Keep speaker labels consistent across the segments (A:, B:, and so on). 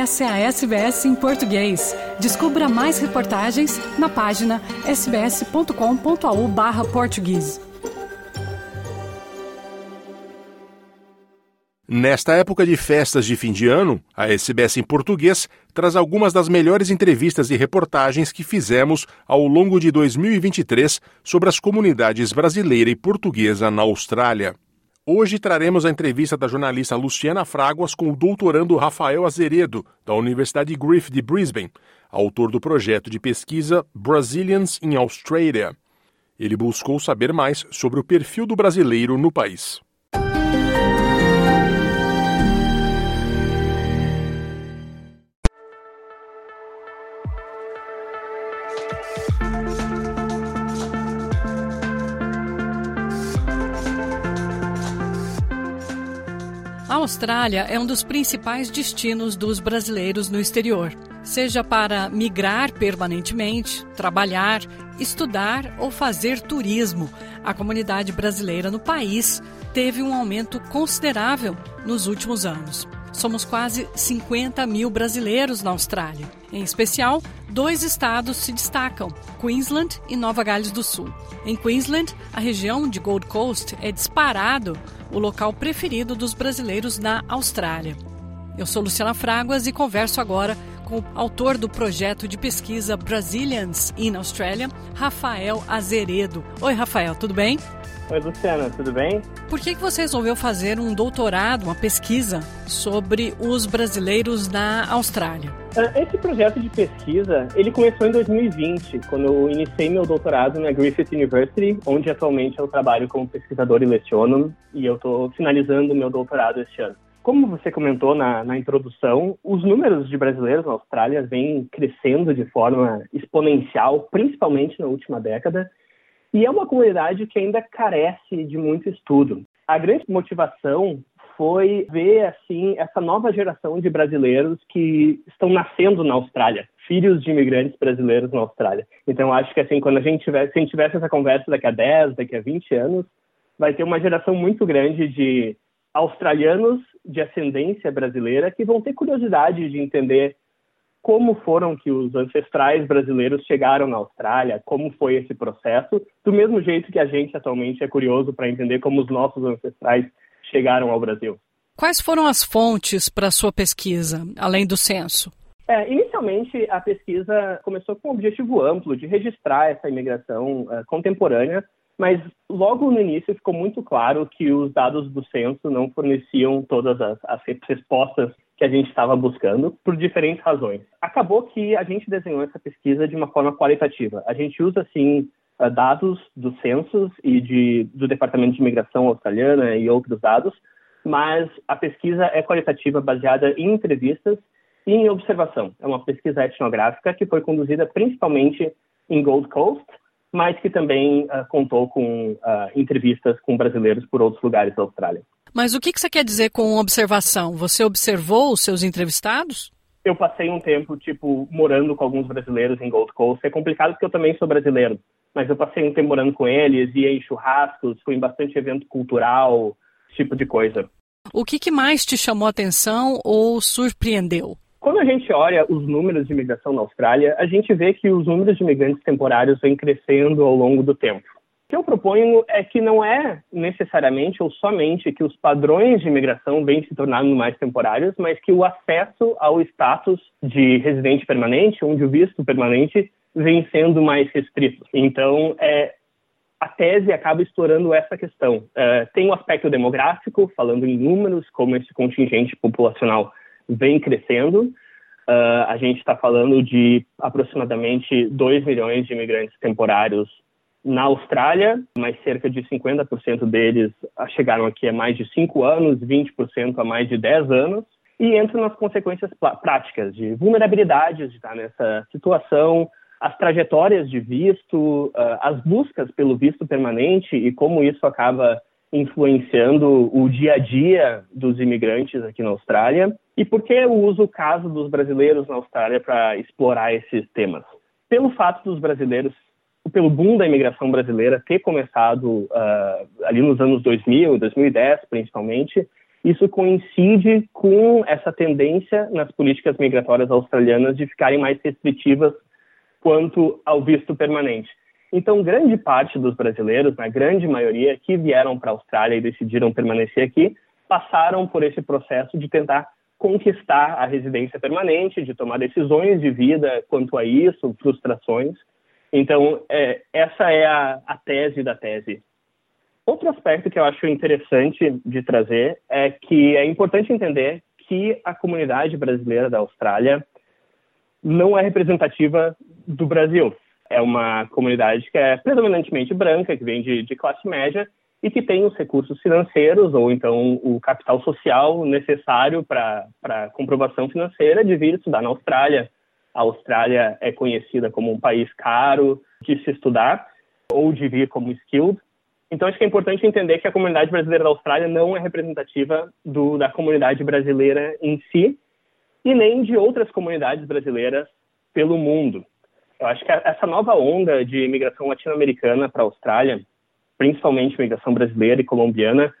A: Essa é a SBS em português. Descubra mais reportagens na página sbs.com.au/português.
B: Nesta época de festas de fim de ano, a SBS em português traz algumas das melhores entrevistas e reportagens que fizemos ao longo de 2023 sobre as comunidades brasileira e portuguesa na Austrália. Hoje traremos a entrevista da jornalista Luciana Fraguas com o doutorando Rafael Azeredo, da Universidade Griffith de Brisbane, autor do projeto de pesquisa Brazilians in Australia. Ele buscou saber mais sobre o perfil do brasileiro no país.
A: Austrália é um dos principais destinos dos brasileiros no exterior, seja para migrar permanentemente, trabalhar, estudar ou fazer turismo. A comunidade brasileira no país teve um aumento considerável nos últimos anos. Somos quase 50 mil brasileiros na Austrália. Em especial, dois estados se destacam: Queensland e Nova Gales do Sul. Em Queensland, a região de Gold Coast é disparado o local preferido dos brasileiros na Austrália. Eu sou Luciana Fraguas e converso agora com o autor do projeto de pesquisa Brazilians in Australia, Rafael Azeredo. Oi, Rafael, tudo bem?
C: Oi, Luciana, tudo bem?
A: Por que, que você resolveu fazer um doutorado, uma pesquisa sobre os brasileiros na Austrália?
C: Ah, esse projeto de pesquisa, ele começou em 2020, quando eu iniciei meu doutorado na Griffith University, onde atualmente eu trabalho como pesquisador e leciono, e eu estou finalizando meu doutorado este ano. Como você comentou na, na, introdução, os números de brasileiros na Austrália vêm crescendo de forma exponencial, principalmente na última década, e é uma comunidade que ainda carece de muito estudo. A grande motivação foi ver assim essa nova geração de brasileiros que estão nascendo na Austrália, filhos de imigrantes brasileiros na Austrália. Então acho que assim quando a gente tivesse, se a gente tivesse essa conversa daqui a 10, daqui a 20 anos, vai ter uma geração muito grande de australianos de ascendência brasileira que vão ter curiosidade de entender como foram que os ancestrais brasileiros chegaram na Austrália, como foi esse processo, do mesmo jeito que a gente atualmente é curioso para entender como os nossos ancestrais chegaram ao Brasil.
A: Quais foram as fontes para a sua pesquisa, além do censo?
C: É, inicialmente, a pesquisa começou com um objetivo amplo de registrar essa imigração uh, contemporânea, mas logo no início ficou muito claro que os dados do censo não forneciam todas as, as respostas que a gente estava buscando por diferentes razões. Acabou que a gente desenhou essa pesquisa de uma forma qualitativa. A gente usa, assim, eh, dados dos censos e de, do Departamento de Imigração australiana e outros dados, mas a pesquisa é qualitativa baseada em entrevistas e em observação. É uma pesquisa etnográfica que foi conduzida principalmente em Gold Coast, mas que também uh, contou com uh, entrevistas com brasileiros por outros lugares da Austrália.
A: Mas o que, você quer dizer com observação? Você observou os seus entrevistados?
C: Eu passei um tempo, tipo, morando com alguns brasileiros em Gold Coast. É complicado porque eu também sou brasileiro, mas eu passei um tempo morando com eles, ia em churrascos, fui em bastante evento cultural, esse tipo de coisa.
A: O que, que mais te chamou a atenção ou surpreendeu?
C: Quando a gente olha os números de imigração na Austrália, a gente vê que os números de imigrantes temporários vêm crescendo ao longo do tempo que eu proponho é que não é necessariamente ou somente que os padrões de imigração vêm se tornando mais temporários, mas que o acesso ao status de residente permanente, onde o visto permanente vem sendo mais restrito. Então, é, a tese acaba explorando essa questão. É, tem o um aspecto demográfico, falando em números, como esse contingente populacional vem crescendo. Uh, a gente está falando de aproximadamente 2 milhões de imigrantes temporários na Austrália, mas cerca de 50% deles chegaram aqui há mais de 5 anos, 20% há mais de 10 anos, e entram nas consequências práticas de vulnerabilidades de estar nessa situação, as trajetórias de visto, ah, as buscas pelo visto permanente e como isso acaba influenciando o dia a dia dos imigrantes aqui na Austrália. E por que eu uso o caso dos brasileiros na Austrália para explorar esses temas? Pelo fato dos brasileiros pelo boom da imigração brasileira ter começado uh, ali nos anos 2000, 2010 principalmente, isso coincide com essa tendência nas políticas migratórias australianas de ficarem mais restritivas quanto ao visto permanente. Então, grande parte dos brasileiros, na grande maioria, que vieram para a Austrália e decidiram permanecer aqui, passaram por esse processo de tentar conquistar a residência permanente, de tomar decisões de vida quanto a isso, frustrações. Então, é, essa é a, a tese da tese. Outro aspecto que eu acho interessante de trazer é que é importante entender que a comunidade brasileira da Austrália não é representativa do Brasil. É uma comunidade que é predominantemente branca, que vem de, de classe média e que tem os recursos financeiros ou então o capital social necessário para a comprovação financeira de vir estudar na Austrália. A Austrália é conhecida como um país caro de se estudar ou de vir como skilled. Então, acho que é importante entender que a comunidade brasileira da Austrália não é representativa do, da comunidade brasileira em si e nem de outras comunidades brasileiras pelo mundo. Eu acho que essa nova onda de imigração latino-americana para a Austrália, principalmente imigração brasileira e colombiana,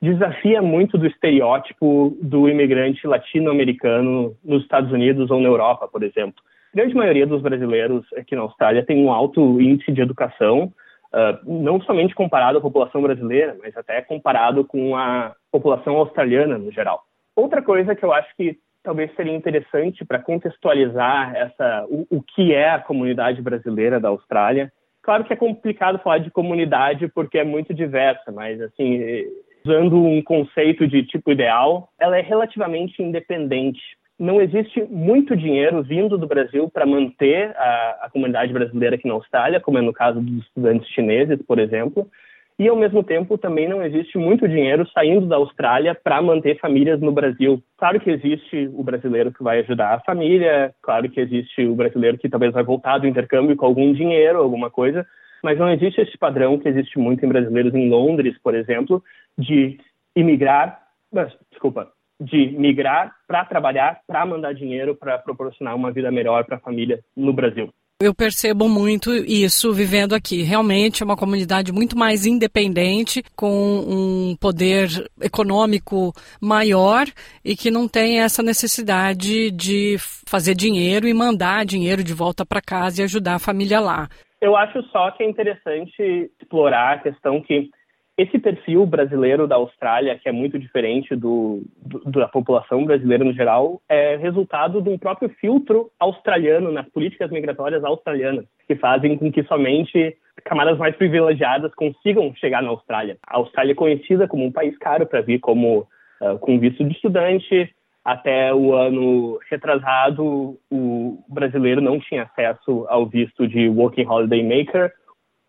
C: desafia muito do estereótipo do imigrante latino-americano nos Estados Unidos ou na Europa, por exemplo. A grande maioria dos brasileiros aqui na Austrália tem um alto índice de educação, uh, não somente comparado à população brasileira, mas até comparado com a população australiana no geral. Outra coisa que eu acho que talvez seria interessante para contextualizar essa, o, o, que é a comunidade brasileira da Austrália. Claro que é complicado falar de comunidade porque é muito diversa, mas assim, usando um conceito de tipo ideal, ela é relativamente independente. Não existe muito dinheiro vindo do Brasil para manter a, a comunidade brasileira aqui na Austrália, como é no caso dos estudantes chineses, por exemplo e, ao mesmo tempo, também não existe muito dinheiro saindo da Austrália para manter famílias no Brasil. Claro que existe o brasileiro que vai ajudar a família, claro que existe o brasileiro que talvez vai voltar do intercâmbio com algum dinheiro, alguma coisa, mas não existe esse padrão que existe muito em brasileiros em Londres, por exemplo, de imigrar, desculpa, de migrar para trabalhar, para mandar dinheiro, para proporcionar uma vida melhor para a família no Brasil.
A: Eu percebo muito isso vivendo aqui. Realmente é uma comunidade muito mais independente, com um poder econômico maior e que não tem essa necessidade de fazer dinheiro e mandar dinheiro de volta para casa e ajudar a família lá.
C: Eu acho só que é interessante explorar a questão que esse perfil brasileiro da Austrália, que é muito diferente do, do, da população brasileira no geral, é resultado de um próprio filtro australiano nas políticas migratórias australianas, que fazem com que somente camadas mais privilegiadas consigam chegar na Austrália. A Austrália é conhecida como um país caro para vir como uh, com visto de estudante. Até o ano retrasado, o brasileiro não tinha acesso ao visto de Working Holiday Maker.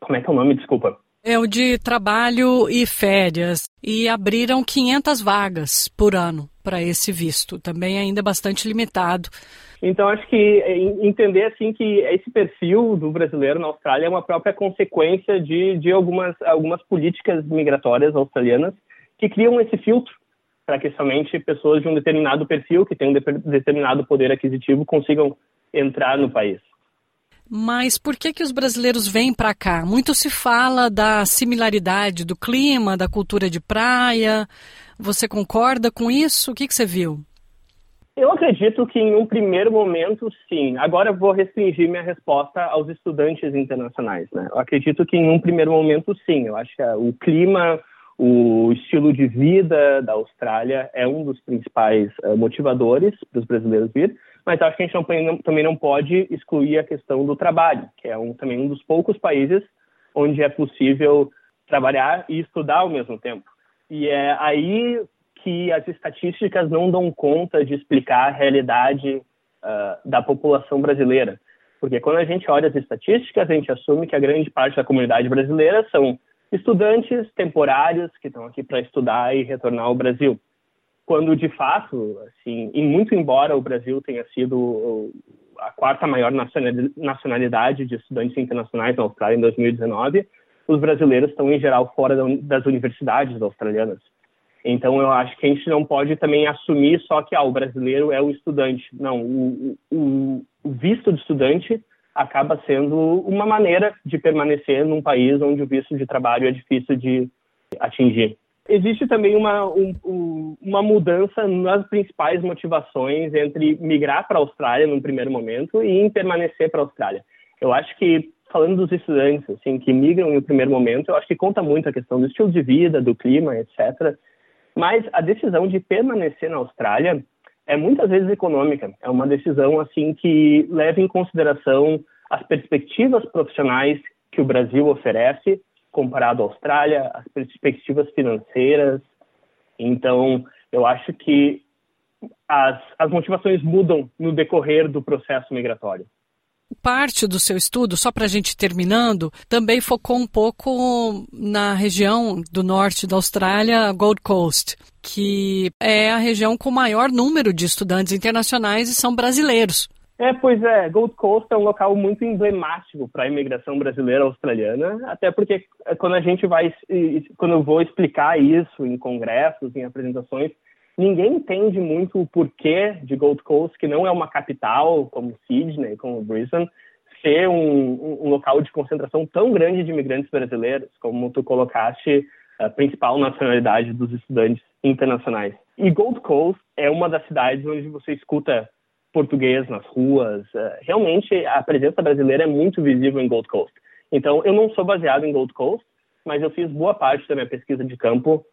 C: Como é que é o nome? Desculpa.
A: É o de trabalho e férias. E abriram 500 vagas por ano para esse visto. Também ainda bastante limitado.
C: Então, acho que é, entender assim que esse perfil do brasileiro na Austrália é uma própria consequência de, de algumas, algumas políticas migratórias australianas que criam esse filtro para que somente pessoas de um determinado perfil, que têm um determinado poder aquisitivo, consigam entrar no país.
A: Mas por que que os brasileiros vêm para cá? Muito se fala da similaridade do clima, da cultura de praia. Você concorda com isso? O que, que você viu?
C: Eu acredito que em um primeiro momento, sim. Agora eu vou restringir minha resposta aos estudantes internacionais. Né? Eu acredito que em um primeiro momento, sim. Eu acho que o clima, o estilo de vida da Austrália é um dos principais uh, motivadores para os brasileiros vir mas acho que a gente não, também não pode excluir a questão do trabalho, que é um, também um dos poucos países onde é possível trabalhar e estudar ao mesmo tempo. E é aí que as estatísticas não dão conta de explicar a realidade uh, da população brasileira. Porque quando a gente olha as estatísticas, a gente assume que a grande parte da comunidade brasileira são estudantes temporários que estão aqui para estudar e retornar ao Brasil quando de fato, assim, e muito embora o Brasil tenha sido a quarta maior nacionalidade de estudantes internacionais na Austrália em 2019, os brasileiros estão em geral fora das universidades australianas. Então eu acho que a gente não pode também assumir só que ah, o brasileiro é o estudante. Não, o, o, o visto de estudante acaba sendo uma maneira de permanecer num país onde o visto de trabalho é difícil de atingir. Existe também uma, um, uma mudança nas principais motivações entre migrar para a Austrália num primeiro momento e em permanecer para a Austrália. Eu acho que, falando dos estudantes assim, que migram no primeiro momento, eu acho que conta muito a questão do estilo de vida, do clima, etc. Mas a decisão de permanecer na Austrália é muitas vezes econômica. É uma decisão assim que leva em consideração as perspectivas profissionais que o Brasil oferece comparado à Austrália, as perspectivas financeiras. Então, eu acho que as, as motivações mudam no decorrer do processo migratório.
A: Parte do seu estudo, só para a gente terminando, também focou um pouco na região do norte da Austrália, Gold Coast, que é a região com maior número de estudantes internacionais e são brasileiros.
C: É, pois é, Gold Coast é um local muito emblemático para a imigração brasileira australiana, até porque eh, quando a gente vai, quando eu vou explicar isso em congressos, em apresentações, ninguém entende muito o porquê de Gold Coast, que não é uma capital como Sydney, como Brisbane, ser um, um local de concentração tão grande de imigrantes brasileiros, como tu colocaste a principal nacionalidade dos estudantes internacionais. E Gold Coast é uma das cidades onde você escuta português nas ruas. É, realmente, a presença brasileira é muito visível em Gold Coast. Então, eu não sou baseado em Gold Coast, mas eu fiz boa parte da minha pesquisa de campo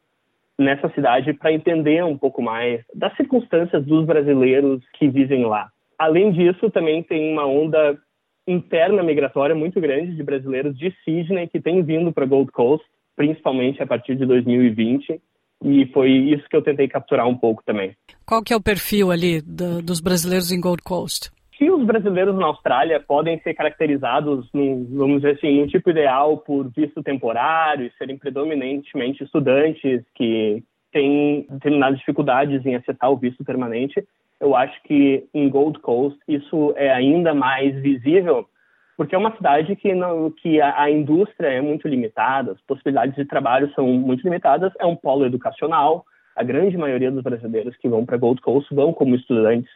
C: nessa cidade para entender um pouco mais das circunstâncias dos brasileiros que vivem lá. Além disso, também tem uma onda interna migratória muito grande de brasileiros de Sydney que têm vindo para Gold Coast, principalmente a partir de 2020 e foi isso que eu tentei capturar um pouco também.
A: Qual que é o perfil ali do, dos brasileiros em Gold Coast?
C: Se os brasileiros na Austrália podem ser caracterizados, no, vamos dizer assim, um tipo ideal por visto temporário, serem predominantemente estudantes que têm determinadas dificuldades em acessar o visto permanente, eu acho que em Gold Coast isso é ainda mais visível porque é uma cidade que, não, que a, a, indústria é muito limitada, as possibilidades de trabalho são muito limitadas, é um polo educacional. A grande maioria dos brasileiros que vão para Gold Coast vão como estudantes.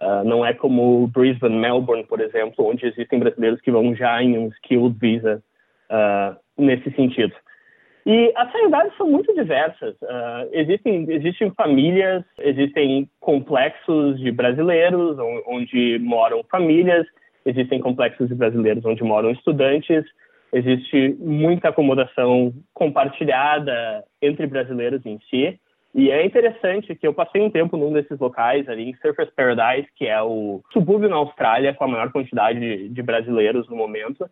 C: Uh, não é como Brisbane, Melbourne, por exemplo, onde existem brasileiros que vão já em um skilled visa uh, nesse sentido. E as realidades são muito diversas. Uh, existem, existem famílias, existem complexos de brasileiros, onde moram famílias, existem complexos de brasileiros onde moram estudantes, existe muita acomodação compartilhada entre brasileiros em si. E é interessante que eu passei um tempo num desses locais ali, em Surfers Paradise, que é o subúrbio na Austrália com a maior quantidade de, de brasileiros no momento.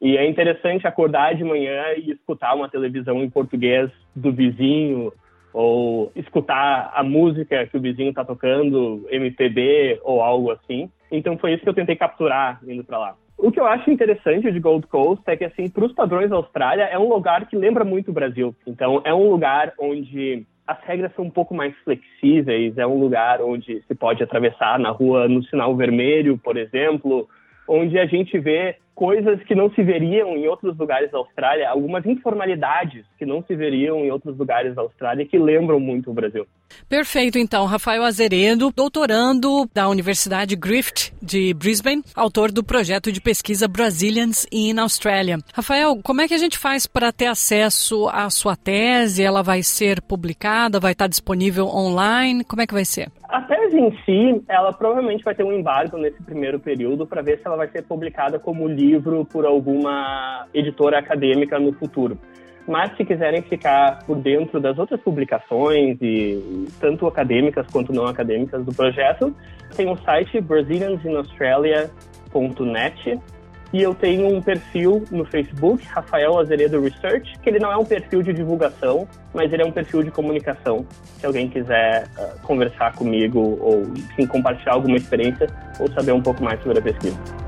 C: E é interessante acordar de manhã e escutar uma televisão em português do vizinho, ou escutar a música que o vizinho está tocando, MPB ou algo assim. Então foi isso que eu tentei capturar indo para lá. O que eu acho interessante de Gold Coast é que, assim, para os padrões da Austrália, é um lugar que lembra muito o Brasil. Então, é um lugar onde as regras são um pouco mais flexíveis, é um lugar onde se pode atravessar na rua no sinal vermelho, por exemplo, onde a gente vê coisas que não se veriam em outros lugares da Austrália, algumas informalidades que não se veriam em outros lugares da Austrália que lembram muito o Brasil.
A: Perfeito, então. Rafael Azeredo, doutorando da Universidade Griffith de Brisbane, autor do projeto de pesquisa Brazilians in Australia. Rafael, como é que a gente faz para ter acesso à sua tese? Ela vai ser publicada? Vai estar disponível online? Como é que vai ser?
C: A tese em si, ela provavelmente vai ter um embargo nesse primeiro período para ver se ela vai ser publicada como livro por alguma editora acadêmica no futuro. Mas se quiserem ficar por dentro das outras publicações, e tanto acadêmicas quanto não acadêmicas do projeto, tem o site braziliansinaustralia.net e eu tenho um perfil no Facebook, Rafael Azeredo Research, que ele não é um perfil de divulgação, mas ele é um perfil de comunicação. Se alguém quiser uh, conversar comigo ou enfim, compartilhar alguma experiência ou saber um pouco mais sobre a pesquisa.